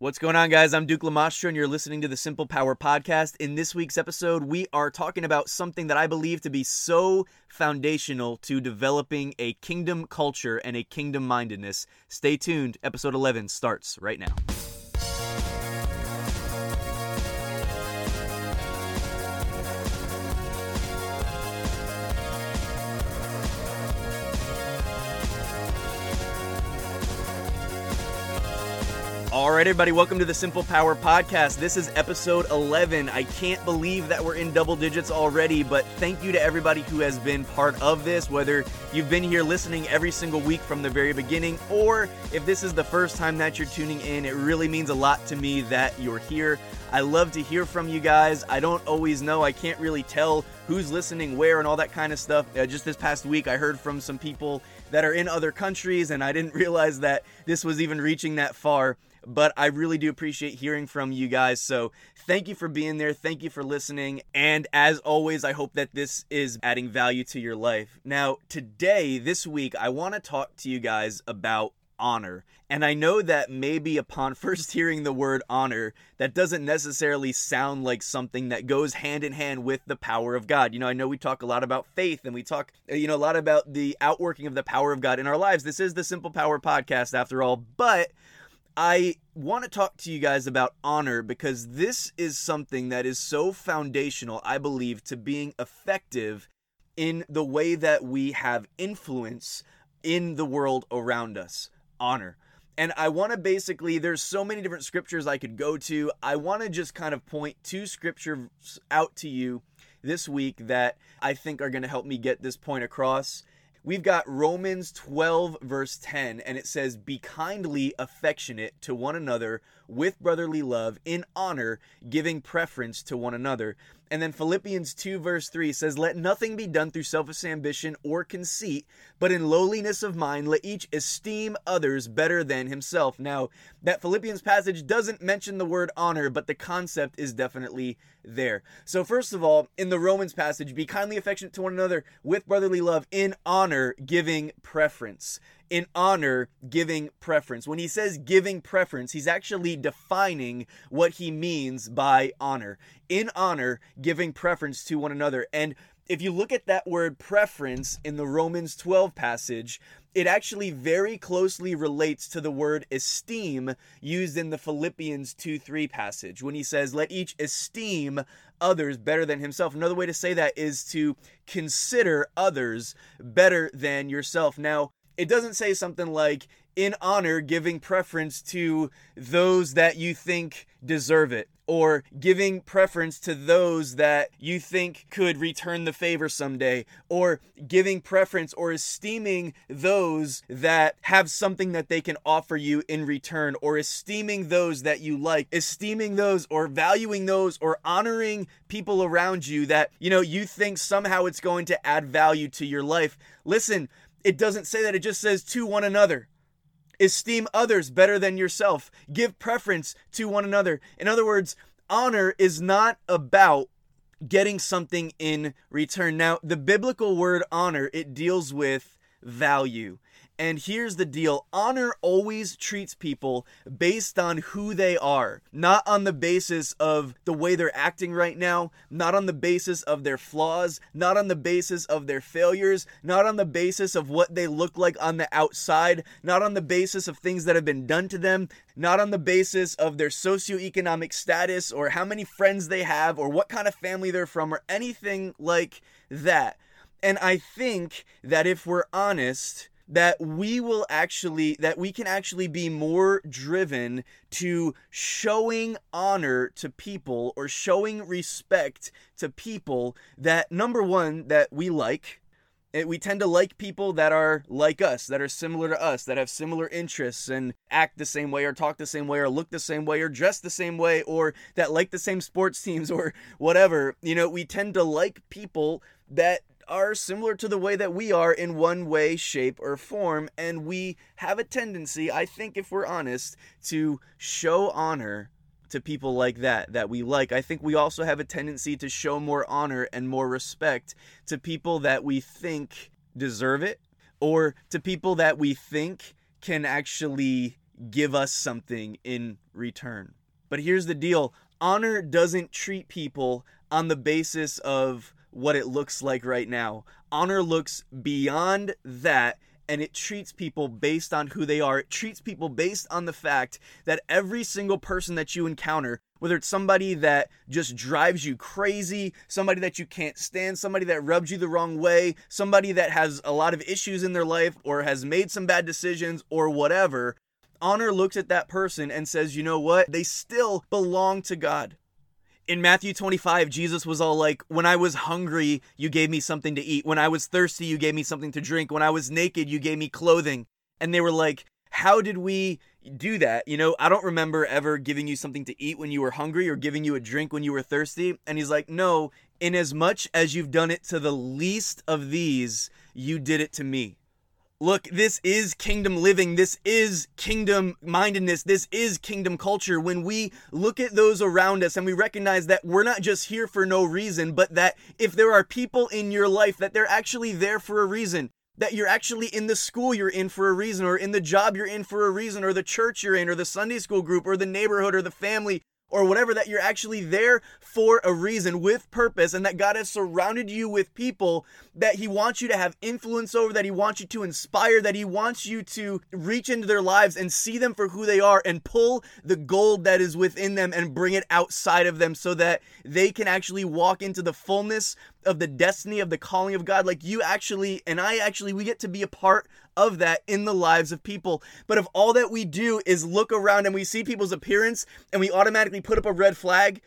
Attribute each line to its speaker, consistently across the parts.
Speaker 1: What's going on, guys? I'm Duke Lamastro, and you're listening to the Simple Power Podcast. In this week's episode, we are talking about something that I believe to be so foundational to developing a kingdom culture and a kingdom mindedness. Stay tuned. Episode 11 starts right now. All right, everybody, welcome to the Simple Power Podcast. This is episode 11. I can't believe that we're in double digits already, but thank you to everybody who has been part of this, whether you've been here listening every single week from the very beginning, or if this is the first time that you're tuning in. It really means a lot to me that you're here. I love to hear from you guys. I don't always know, I can't really tell who's listening where and all that kind of stuff. Uh, just this past week, I heard from some people that are in other countries, and I didn't realize that this was even reaching that far but I really do appreciate hearing from you guys. So thank you for being there. Thank you for listening. And as always, I hope that this is adding value to your life. Now, today, this week, I want to talk to you guys about honor. And I know that maybe upon first hearing the word honor, that doesn't necessarily sound like something that goes hand in hand with the power of God. You know, I know we talk a lot about faith and we talk, you know, a lot about the outworking of the power of God in our lives. This is the Simple Power podcast after all, but I want to talk to you guys about honor because this is something that is so foundational, I believe, to being effective in the way that we have influence in the world around us. Honor. And I want to basically, there's so many different scriptures I could go to. I want to just kind of point two scriptures out to you this week that I think are going to help me get this point across we've got Romans 12, verse 10, and it says, Be kindly affectionate to one another with brotherly love, in honor, giving preference to one another. And then Philippians 2, verse 3 says, Let nothing be done through selfish ambition or conceit, but in lowliness of mind, let each esteem others better than himself. Now, that Philippians passage doesn't mention the word honor, but the concept is definitely there. So, first of all, in the Romans passage, be kindly affectionate to one another with brotherly love, in honor, giving preference in honor giving preference. When he says giving preference, he's actually defining what he means by honor. In honor, giving preference to one another. And if you look at that word preference in the Romans 12 passage, it actually very closely relates to the word esteem used in the Philippians 2 3 passage when he says, Let each esteem others better than himself. Another way to say that is to consider others better than yourself. Now, it doesn't say something like in honor giving preference to those that you think deserve it or giving preference to those that you think could return the favor someday or giving preference or esteeming those that have something that they can offer you in return or esteeming those that you like esteeming those or valuing those or honoring people around you that you know you think somehow it's going to add value to your life. Listen it doesn't say that, it just says to one another. Esteem others better than yourself. Give preference to one another. In other words, honor is not about getting something in return. Now, the biblical word honor, it deals with value. And here's the deal honor always treats people based on who they are, not on the basis of the way they're acting right now, not on the basis of their flaws, not on the basis of their failures, not on the basis of what they look like on the outside, not on the basis of things that have been done to them, not on the basis of their socioeconomic status or how many friends they have or what kind of family they're from or anything like that. And I think that if we're honest, that we will actually that we can actually be more driven to showing honor to people or showing respect to people that number 1 that we like eh, we tend to like people that are like us, that are similar to us, that have similar interests and act the same way or talk the same way or look the same way or dress the same way or that like the same sports teams or whatever. You know, we tend to like people that are similar to the way that we are in one way, shape, or form. And we have a tendency, I think, if we're honest, to show honor to people like that, that we like. I think we also have a tendency to show more honor and more respect to people that we think deserve it or to people that we think can actually give us something in return. But here's the deal honor doesn't treat people on the basis of what it looks like right now. Honor looks beyond that and it treats people based on who they are. It treats people based on the fact that every single person that you encounter, whether it's somebody that just drives you crazy, somebody that you can't stand, somebody that rubs you the wrong way, somebody that has a lot of issues in their life or has made some bad decisions or whatever, honor looks at that person and says, you know what? They still belong to God in Matthew 25, Jesus was all like, When I was hungry, you gave me something to eat. When I was thirsty, you gave me something to drink. When I was naked, you gave me clothing. And they were like, How did we do that? You know, I don't remember ever giving you something to eat when you were hungry or giving you a drink when you were thirsty. And he's like, No, inasmuch as you've done it to the least of these, you did it to me look, this is kingdom living. This is kingdom mindedness. This is kingdom culture. When we look at those around us and we recognize that we're not just here for no reason, but that if there are people in your life, that they're actually there for a reason. That you're actually in the school you're in for a reason, or in the job you're in for a reason, or the church you're in, or the Sunday school group, or the neighborhood, or the family, or whatever, that you're actually there for a reason with purpose, and that God has surrounded you with people that He wants you to have influence over, that He wants you to inspire, that He wants you to reach into their lives and see them for who they are and pull the gold that is within them and bring it outside of them so that they can actually walk into the fullness of the destiny of the calling of God. Like you actually, and I actually, we get to be a part of that in the lives of people. But if all that we do is look around and we see people's appearance and we automatically put up a red flag,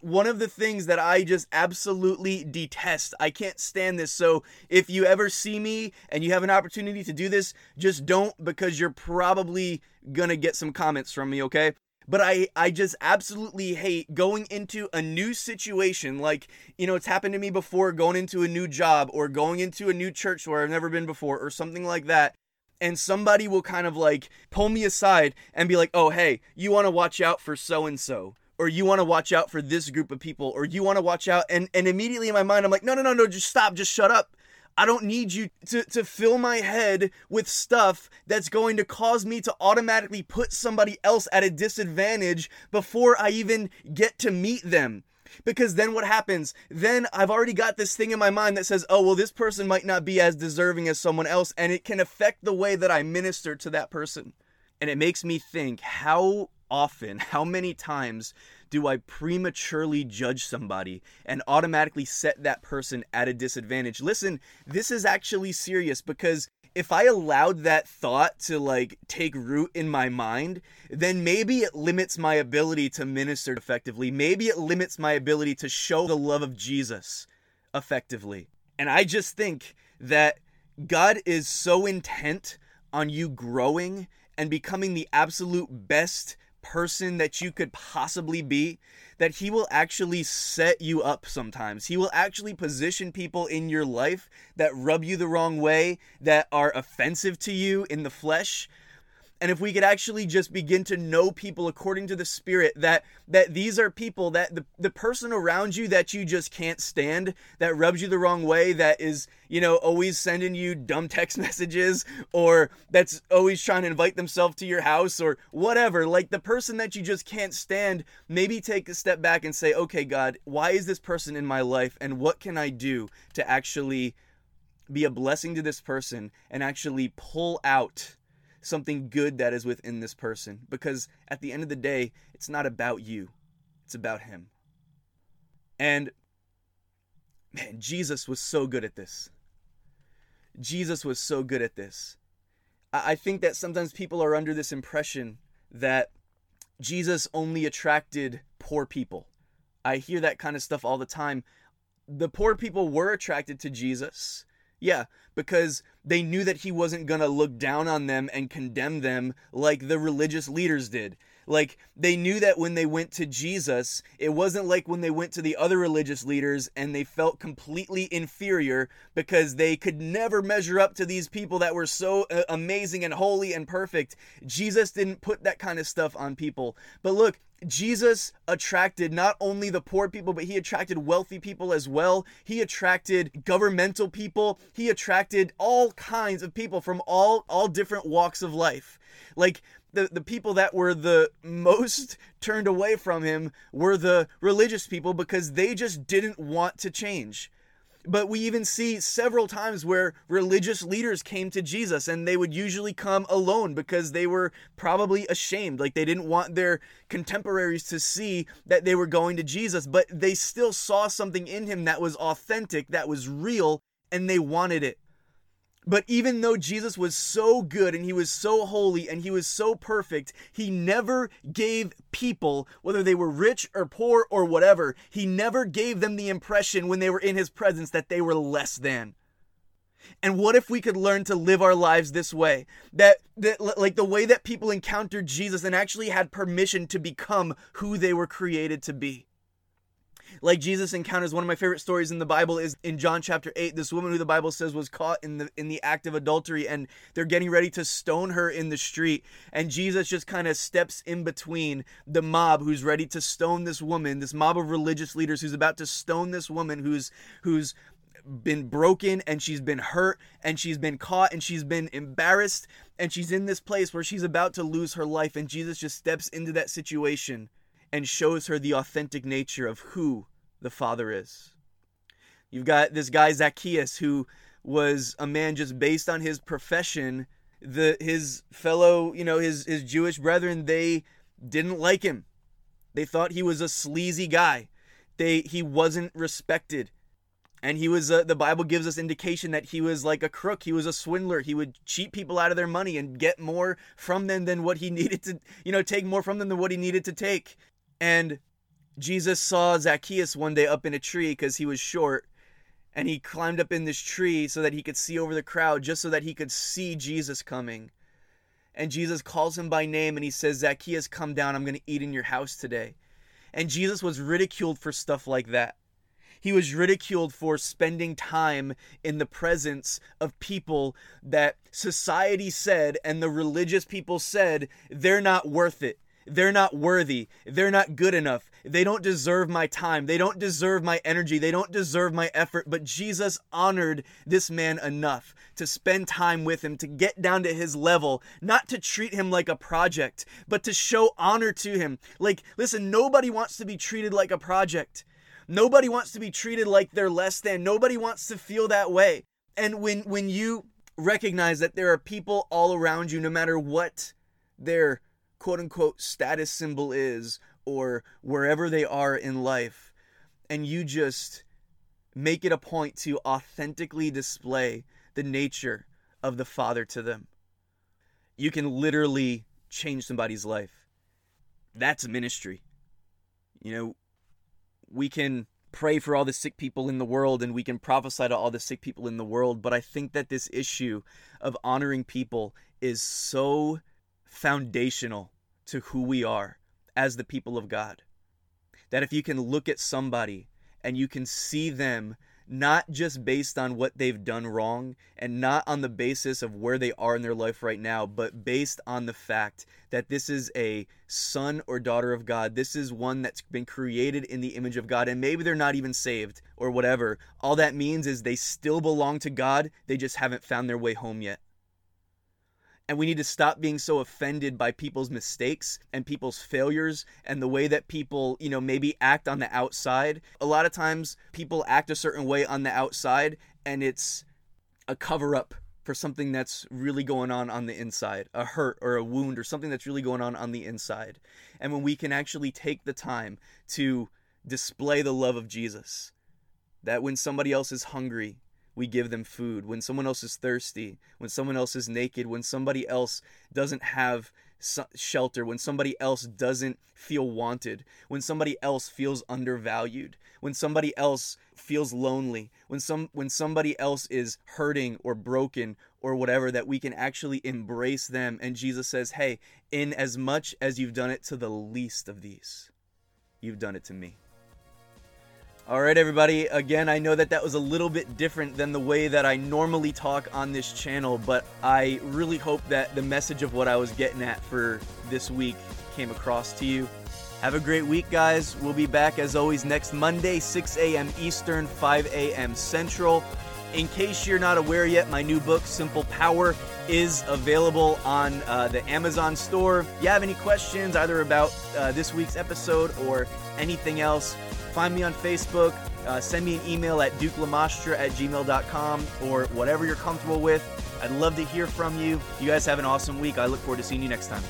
Speaker 1: one of the things that I just absolutely detest. I can't stand this. So if you ever see me and you have an opportunity to do this, just don't because you're probably gonna get some comments from me, okay? But I I just absolutely hate going into a new situation. Like you know it's happened to me before going into a new job or going into a new church where I've never been before or something like that. And somebody will kind of like pull me aside and be like oh hey you want to watch out for so and so or you want to watch out for this group of people or you want to watch out and and immediately in my mind I'm like no no no no just stop just shut up I don't need you to, to fill my head with stuff that's going to cause me to automatically put somebody else at a disadvantage before I even get to meet them. Because then what happens? Then I've already got this thing in my mind that says, oh, well, this person might not be as deserving as someone else, and it can affect the way that I minister to that person. And it makes me think how often, how many times do I prematurely judge somebody and automatically set that person at a disadvantage? Listen, this is actually serious because if I allowed that thought to like take root in my mind, then maybe it limits my ability to minister effectively. Maybe it limits my ability to show the love of Jesus effectively. And I just think that God is so intent on you growing and becoming the absolute best person that you could possibly be that he will actually set you up sometimes. He will actually position people in your life that rub you the wrong way, that are offensive to you in the flesh, and if we could actually just begin to know people according to the spirit that that these are people that the, the person around you that you just can't stand that rubs you the wrong way that is you know always sending you dumb text messages or that's always trying to invite themselves to your house or whatever like the person that you just can't stand maybe take a step back and say okay god why is this person in my life and what can i do to actually be a blessing to this person and actually pull out something good that is within this person because at the end of the day, it's not about you, it's about Him. And man, Jesus was so good at this. Jesus was so good at this. I think that sometimes people are under this impression that Jesus only attracted poor people. I hear that kind of stuff all the time. The poor people were attracted to Jesus yeah, because they knew that he wasn't going to look down on them and condemn them like the religious leaders did. Like they knew that when they went to Jesus, it wasn't like when they went to the other religious leaders and they felt completely inferior because they could never measure up to these people that were so uh, amazing and holy and perfect. Jesus didn't put that kind of stuff on people. But look, Jesus attracted not only the poor people, but he attracted wealthy people as well. He attracted governmental people. He attracted all kinds of people from all all different walks of life. Like the, the people that were the most turned away from him were the religious people because they just didn't want to change. But we even see several times where religious leaders came to Jesus and they would usually come alone because they were probably ashamed. Like they didn't want their contemporaries to see that they were going to Jesus, but they still saw something in him that was authentic, that was real, and they wanted it. But even though Jesus was so good and he was so holy and he was so perfect, he never gave people, whether they were rich or poor or whatever, he never gave them the impression when they were in his presence that they were less than. And what if we could learn to live our lives this way? That, that like the way that people encountered Jesus and actually had permission to become who they were created to be like Jesus encounters. One of my favorite stories in the Bible is in John chapter 8. This woman who the Bible says was caught in the in the act of adultery and they're getting ready to stone her in the street and Jesus just kind of steps in between the mob who's ready to stone this woman, this mob of religious leaders who's about to stone this woman who's who's been broken and she's been hurt and she's been caught and she's been embarrassed and she's in this place where she's about to lose her life and Jesus just steps into that situation and shows her the authentic nature of who the Father is. You've got this guy Zacchaeus who was a man just based on his profession. The his fellow, you know, his his Jewish brethren, they didn't like him. They thought he was a sleazy guy. They he wasn't respected. And he was uh, the Bible gives us indication that he was like a crook. He was a swindler. He would cheat people out of their money and get more from them than what he needed to, you know, take more from them than what he needed to take. And Jesus saw Zacchaeus one day up in a tree because he was short. And he climbed up in this tree so that he could see over the crowd, just so that he could see Jesus coming. And Jesus calls him by name and he says, Zacchaeus, come down. I'm going to eat in your house today. And Jesus was ridiculed for stuff like that. He was ridiculed for spending time in the presence of people that society said and the religious people said they're not worth it. They're not worthy. They're not good enough. They don't deserve my time. They don't deserve my energy. They don't deserve my effort. But Jesus honored this man enough to spend time with him, to get down to his level, not to treat him like a project, but to show honor to him. Like, listen, nobody wants to be treated like a project. Nobody wants to be treated like they're less than. Nobody wants to feel that way. And when when you recognize that there are people all around you no matter what their quote unquote status symbol is or wherever they are in life and you just make it a point to authentically display the nature of the Father to them. You can literally change somebody's life. That's ministry. You know, we can pray for all the sick people in the world and we can prophesy to all the sick people in the world, but I think that this issue of honoring people is so foundational to who we are as the people of God. That if you can look at somebody and you can see them not just based on what they've done wrong and not on the basis of where they are in their life right now, but based on the fact that this is a son or daughter of God. This is one that's been created in the image of God, and maybe they're not even saved or whatever. All that means is they still belong to God, they just haven't found their way home yet and we need to stop being so offended by people's mistakes and people's failures and the way that people, you know, maybe act on the outside. A lot of times people act a certain way on the outside and it's a cover up for something that's really going on on the inside, a hurt or a wound or something that's really going on on the inside. And when we can actually take the time to display the love of Jesus, that when somebody else is hungry, we give them food. When someone else is thirsty, when someone else is naked, when somebody else doesn't have shelter, when somebody else doesn't feel wanted, when somebody else feels undervalued, when somebody else feels lonely, when some when somebody else is hurting or broken or whatever that we can actually embrace them and Jesus says, "Hey, in as much as you've done it to the least of these, you've done it to me." All right, everybody. Again, I know that that was a little bit different than the way that I normally talk on this channel, but I really hope that the message of what I was getting at for this week came across to you. Have a great week, guys. We'll be back as always next Monday, 6 a.m. Eastern, 5 a.m. Central. In case you're not aware yet, my new book, Simple Power, is available on uh, the Amazon store. If you have any questions either about uh, this week's episode or anything else, find me on Facebook. Uh, send me an email at dukelamastra at gmail.com or whatever you're comfortable with. I'd love to hear from you. You guys have an awesome week. I look forward to seeing you next time.